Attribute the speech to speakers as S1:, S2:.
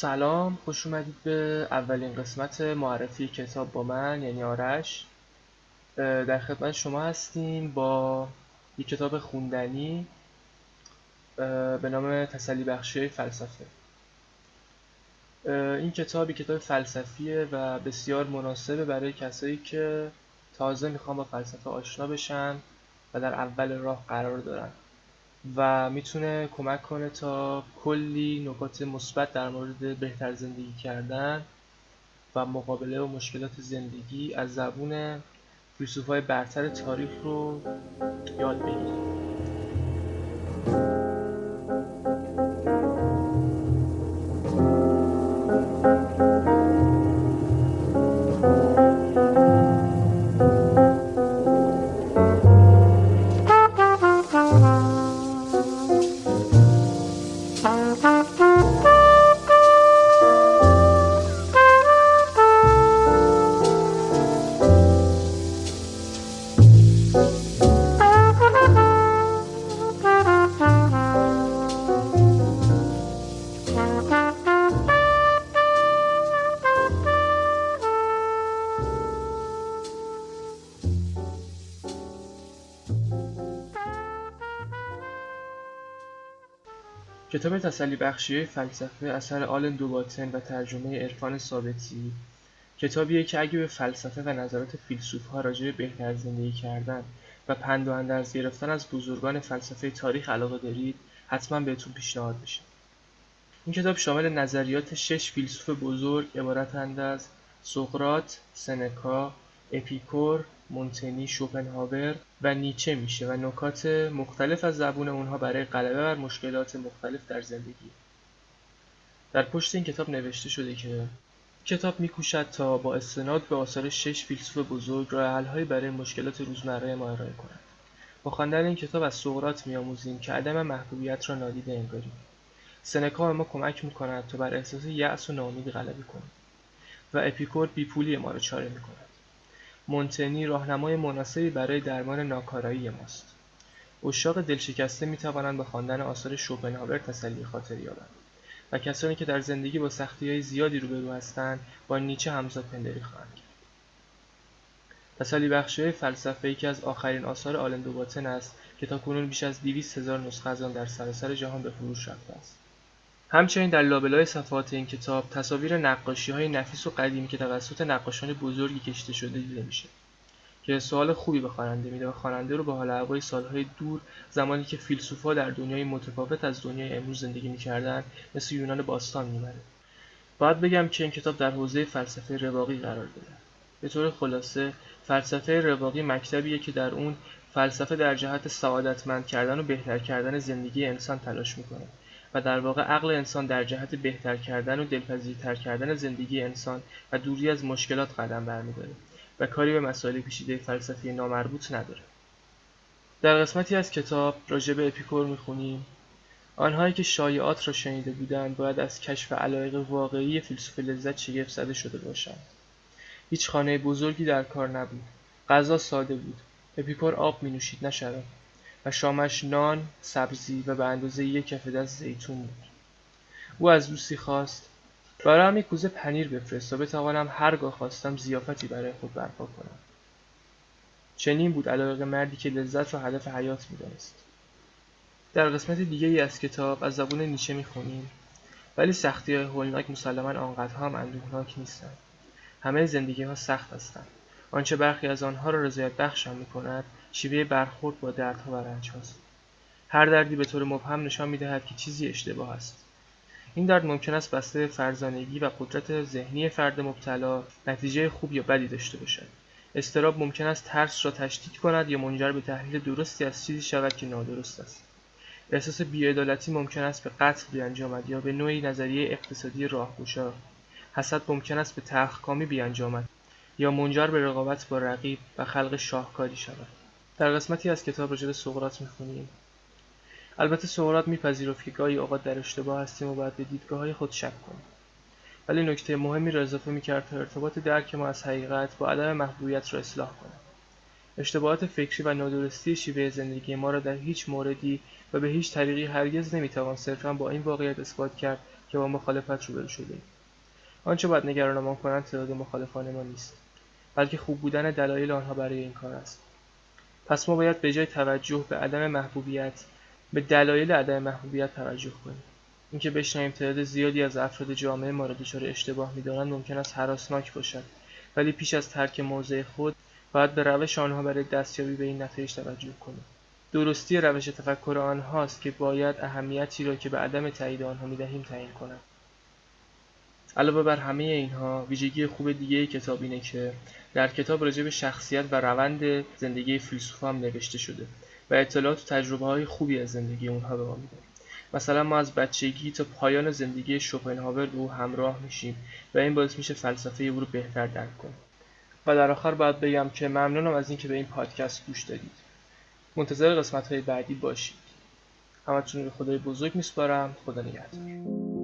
S1: سلام خوش اومدید به اولین قسمت معرفی کتاب با من یعنی آرش. در خدمت شما هستیم با یک کتاب خوندنی به نام تسلی بخشی فلسفه. این کتاب کتاب فلسفیه و بسیار مناسبه برای کسایی که تازه می‌خوان با فلسفه آشنا بشن و در اول راه قرار دارن. و می‌تونه کمک کنه تا کلی نکات مثبت در مورد بهتر زندگی کردن و مقابله و مشکلات زندگی از زبون فیلسوفای برتر تاریخ رو یاد بگیریم. کتاب تسلی بخشی فلسفه اثر آلن دوباتن و ترجمه عرفان ثابتی کتابیه که اگه به فلسفه و نظرات فیلسوف ها راجع به بهتر زندگی کردن و پند و اندرز گرفتن از بزرگان فلسفه تاریخ علاقه دارید حتما بهتون پیشنهاد میشه. این کتاب شامل نظریات شش فیلسوف بزرگ عبارتند از سقراط، سنکا، اپیکور، مونتنی، شوپنهاور و نیچه میشه و نکات مختلف از زبون اونها برای غلبه بر مشکلات مختلف در زندگی. در پشت این کتاب نوشته شده که کتاب میکوشد تا با استناد به آثار شش فیلسوف بزرگ راه برای مشکلات روزمره ما ارائه کند. با خواندن این کتاب از سقراط میآموزیم که عدم محبوبیت را نادیده انگاریم. سنکا به ما کمک می‌کند تا بر احساس یأس و ناامیدی غلبه کنیم و اپیکور بیپولی ما را چاره می‌کند. مونتنی راهنمای مناسبی برای درمان ناکارایی ماست. اشاق دلشکسته می توانند با خواندن آثار شوپنهاور تسلی خاطر یابند و کسانی که در زندگی با سختی های زیادی روبرو هستند با نیچه همزاد پندری خواهند کرد. تسلی بخشی فلسفه یکی از آخرین آثار آلن دوباتن است که تا کنون بیش از 200 هزار نسخه از آن در سراسر جهان به فروش رفته است. همچنین در لابلای صفحات این کتاب تصاویر نقاشی های نفیس و قدیمی که توسط نقاشان بزرگی کشته شده دیده میشه که سوال خوبی به خواننده میده و خواننده رو به حال هوای سالهای دور زمانی که فیلسوفا در دنیای متفاوت از دنیای امروز زندگی می‌کردن مثل یونان باستان می‌بره باید بگم که این کتاب در حوزه فلسفه رواقی قرار داره به طور خلاصه فلسفه رواقی مکتبیه که در اون فلسفه در جهت سعادتمند کردن و بهتر کردن زندگی انسان تلاش می‌کنه. و در واقع عقل انسان در جهت بهتر کردن و دلپذیرتر کردن زندگی انسان و دوری از مشکلات قدم برمیداره و کاری به مسائل پیچیده فلسفی نامربوط نداره. در قسمتی از کتاب راجع به اپیکور می‌خونیم. آنهایی که شایعات را شنیده بودند باید از کشف علایق واقعی فیلسوف لذت شگفت زده شده باشند. هیچ خانه بزرگی در کار نبود. غذا ساده بود. اپیکور آب می نوشید نه و شامش نان، سبزی و به اندازه یک کف دست زیتون بود. او از دوستی خواست برایم یک کوزه پنیر بفرست تا بتوانم هرگاه خواستم زیافتی برای خود برپا کنم. چنین بود علاقه مردی که لذت را هدف حیات می‌دانست. در قسمت دیگه از کتاب از زبون نیچه می‌خونیم ولی سختی های هولناک مسلما آنقدرها هم اندوهناک نیستند. همه زندگی ها سخت هستند. آنچه برخی از آنها را رضایت بخشم می کند شیوه برخورد با دردها و رنجهاست. هر دردی به طور مبهم نشان می‌دهد که چیزی اشتباه است. این درد ممکن است بسته فرزانگی و قدرت ذهنی فرد مبتلا نتیجه خوب یا بدی داشته باشد. استراب ممکن است ترس را تشدید کند یا منجر به تحلیل درستی از چیزی شود که نادرست است. احساس بیعدالتی ممکن است به قتل بیانجامد یا به نوعی نظریه اقتصادی راهگشا. حسد ممکن است به تلخکامی بیانجامد یا منجر به رقابت با رقیب و خلق شاهکاری شود. در قسمتی از کتاب راجع به سقراط می‌خونیم. البته سقراط میپذیرفت که گاهی اوقات در اشتباه هستیم و باید به دیدگاه های خود شک کنیم. ولی نکته مهمی را اضافه می‌کرد تا ارتباط درک ما از حقیقت با عدم محبوبیت را اصلاح کنیم اشتباهات فکری و نادرستی شیوه زندگی ما را در هیچ موردی و به هیچ طریقی هرگز نمی‌توان صرفا با این واقعیت اثبات کرد که با مخالفت روبرو شدیم. آنچه باید نگرانمان کنند تعداد مخالفان ما نیست بلکه خوب بودن دلایل آنها برای این کار است. پس ما باید به جای توجه به عدم محبوبیت به دلایل عدم محبوبیت توجه کنیم. اینکه بشنویم تعداد زیادی از افراد جامعه ما را دچار اشتباه می‌دانند ممکن است هراسناک باشد. ولی پیش از ترک موضع خود باید به روش آنها برای دستیابی به این نتایج توجه کنیم. درستی روش تفکر آنهاست که باید اهمیتی را که به عدم تایید آنها می‌دهیم تعیین کند علاوه بر همه اینها ویژگی خوب دیگه کتاب اینه که در کتاب راجع به شخصیت و روند زندگی فیلسوفا هم نوشته شده و اطلاعات و تجربه های خوبی از زندگی اونها به ما میده. مثلا ما از بچگی تا پایان زندگی شوپنهاور او همراه میشیم و این باعث میشه فلسفه او رو بهتر درک کنیم. و در آخر باید بگم که ممنونم از اینکه به این پادکست گوش دادید. منتظر قسمت های بعدی باشید. همتون به خدای بزرگ میسپارم. خدا نگهدار.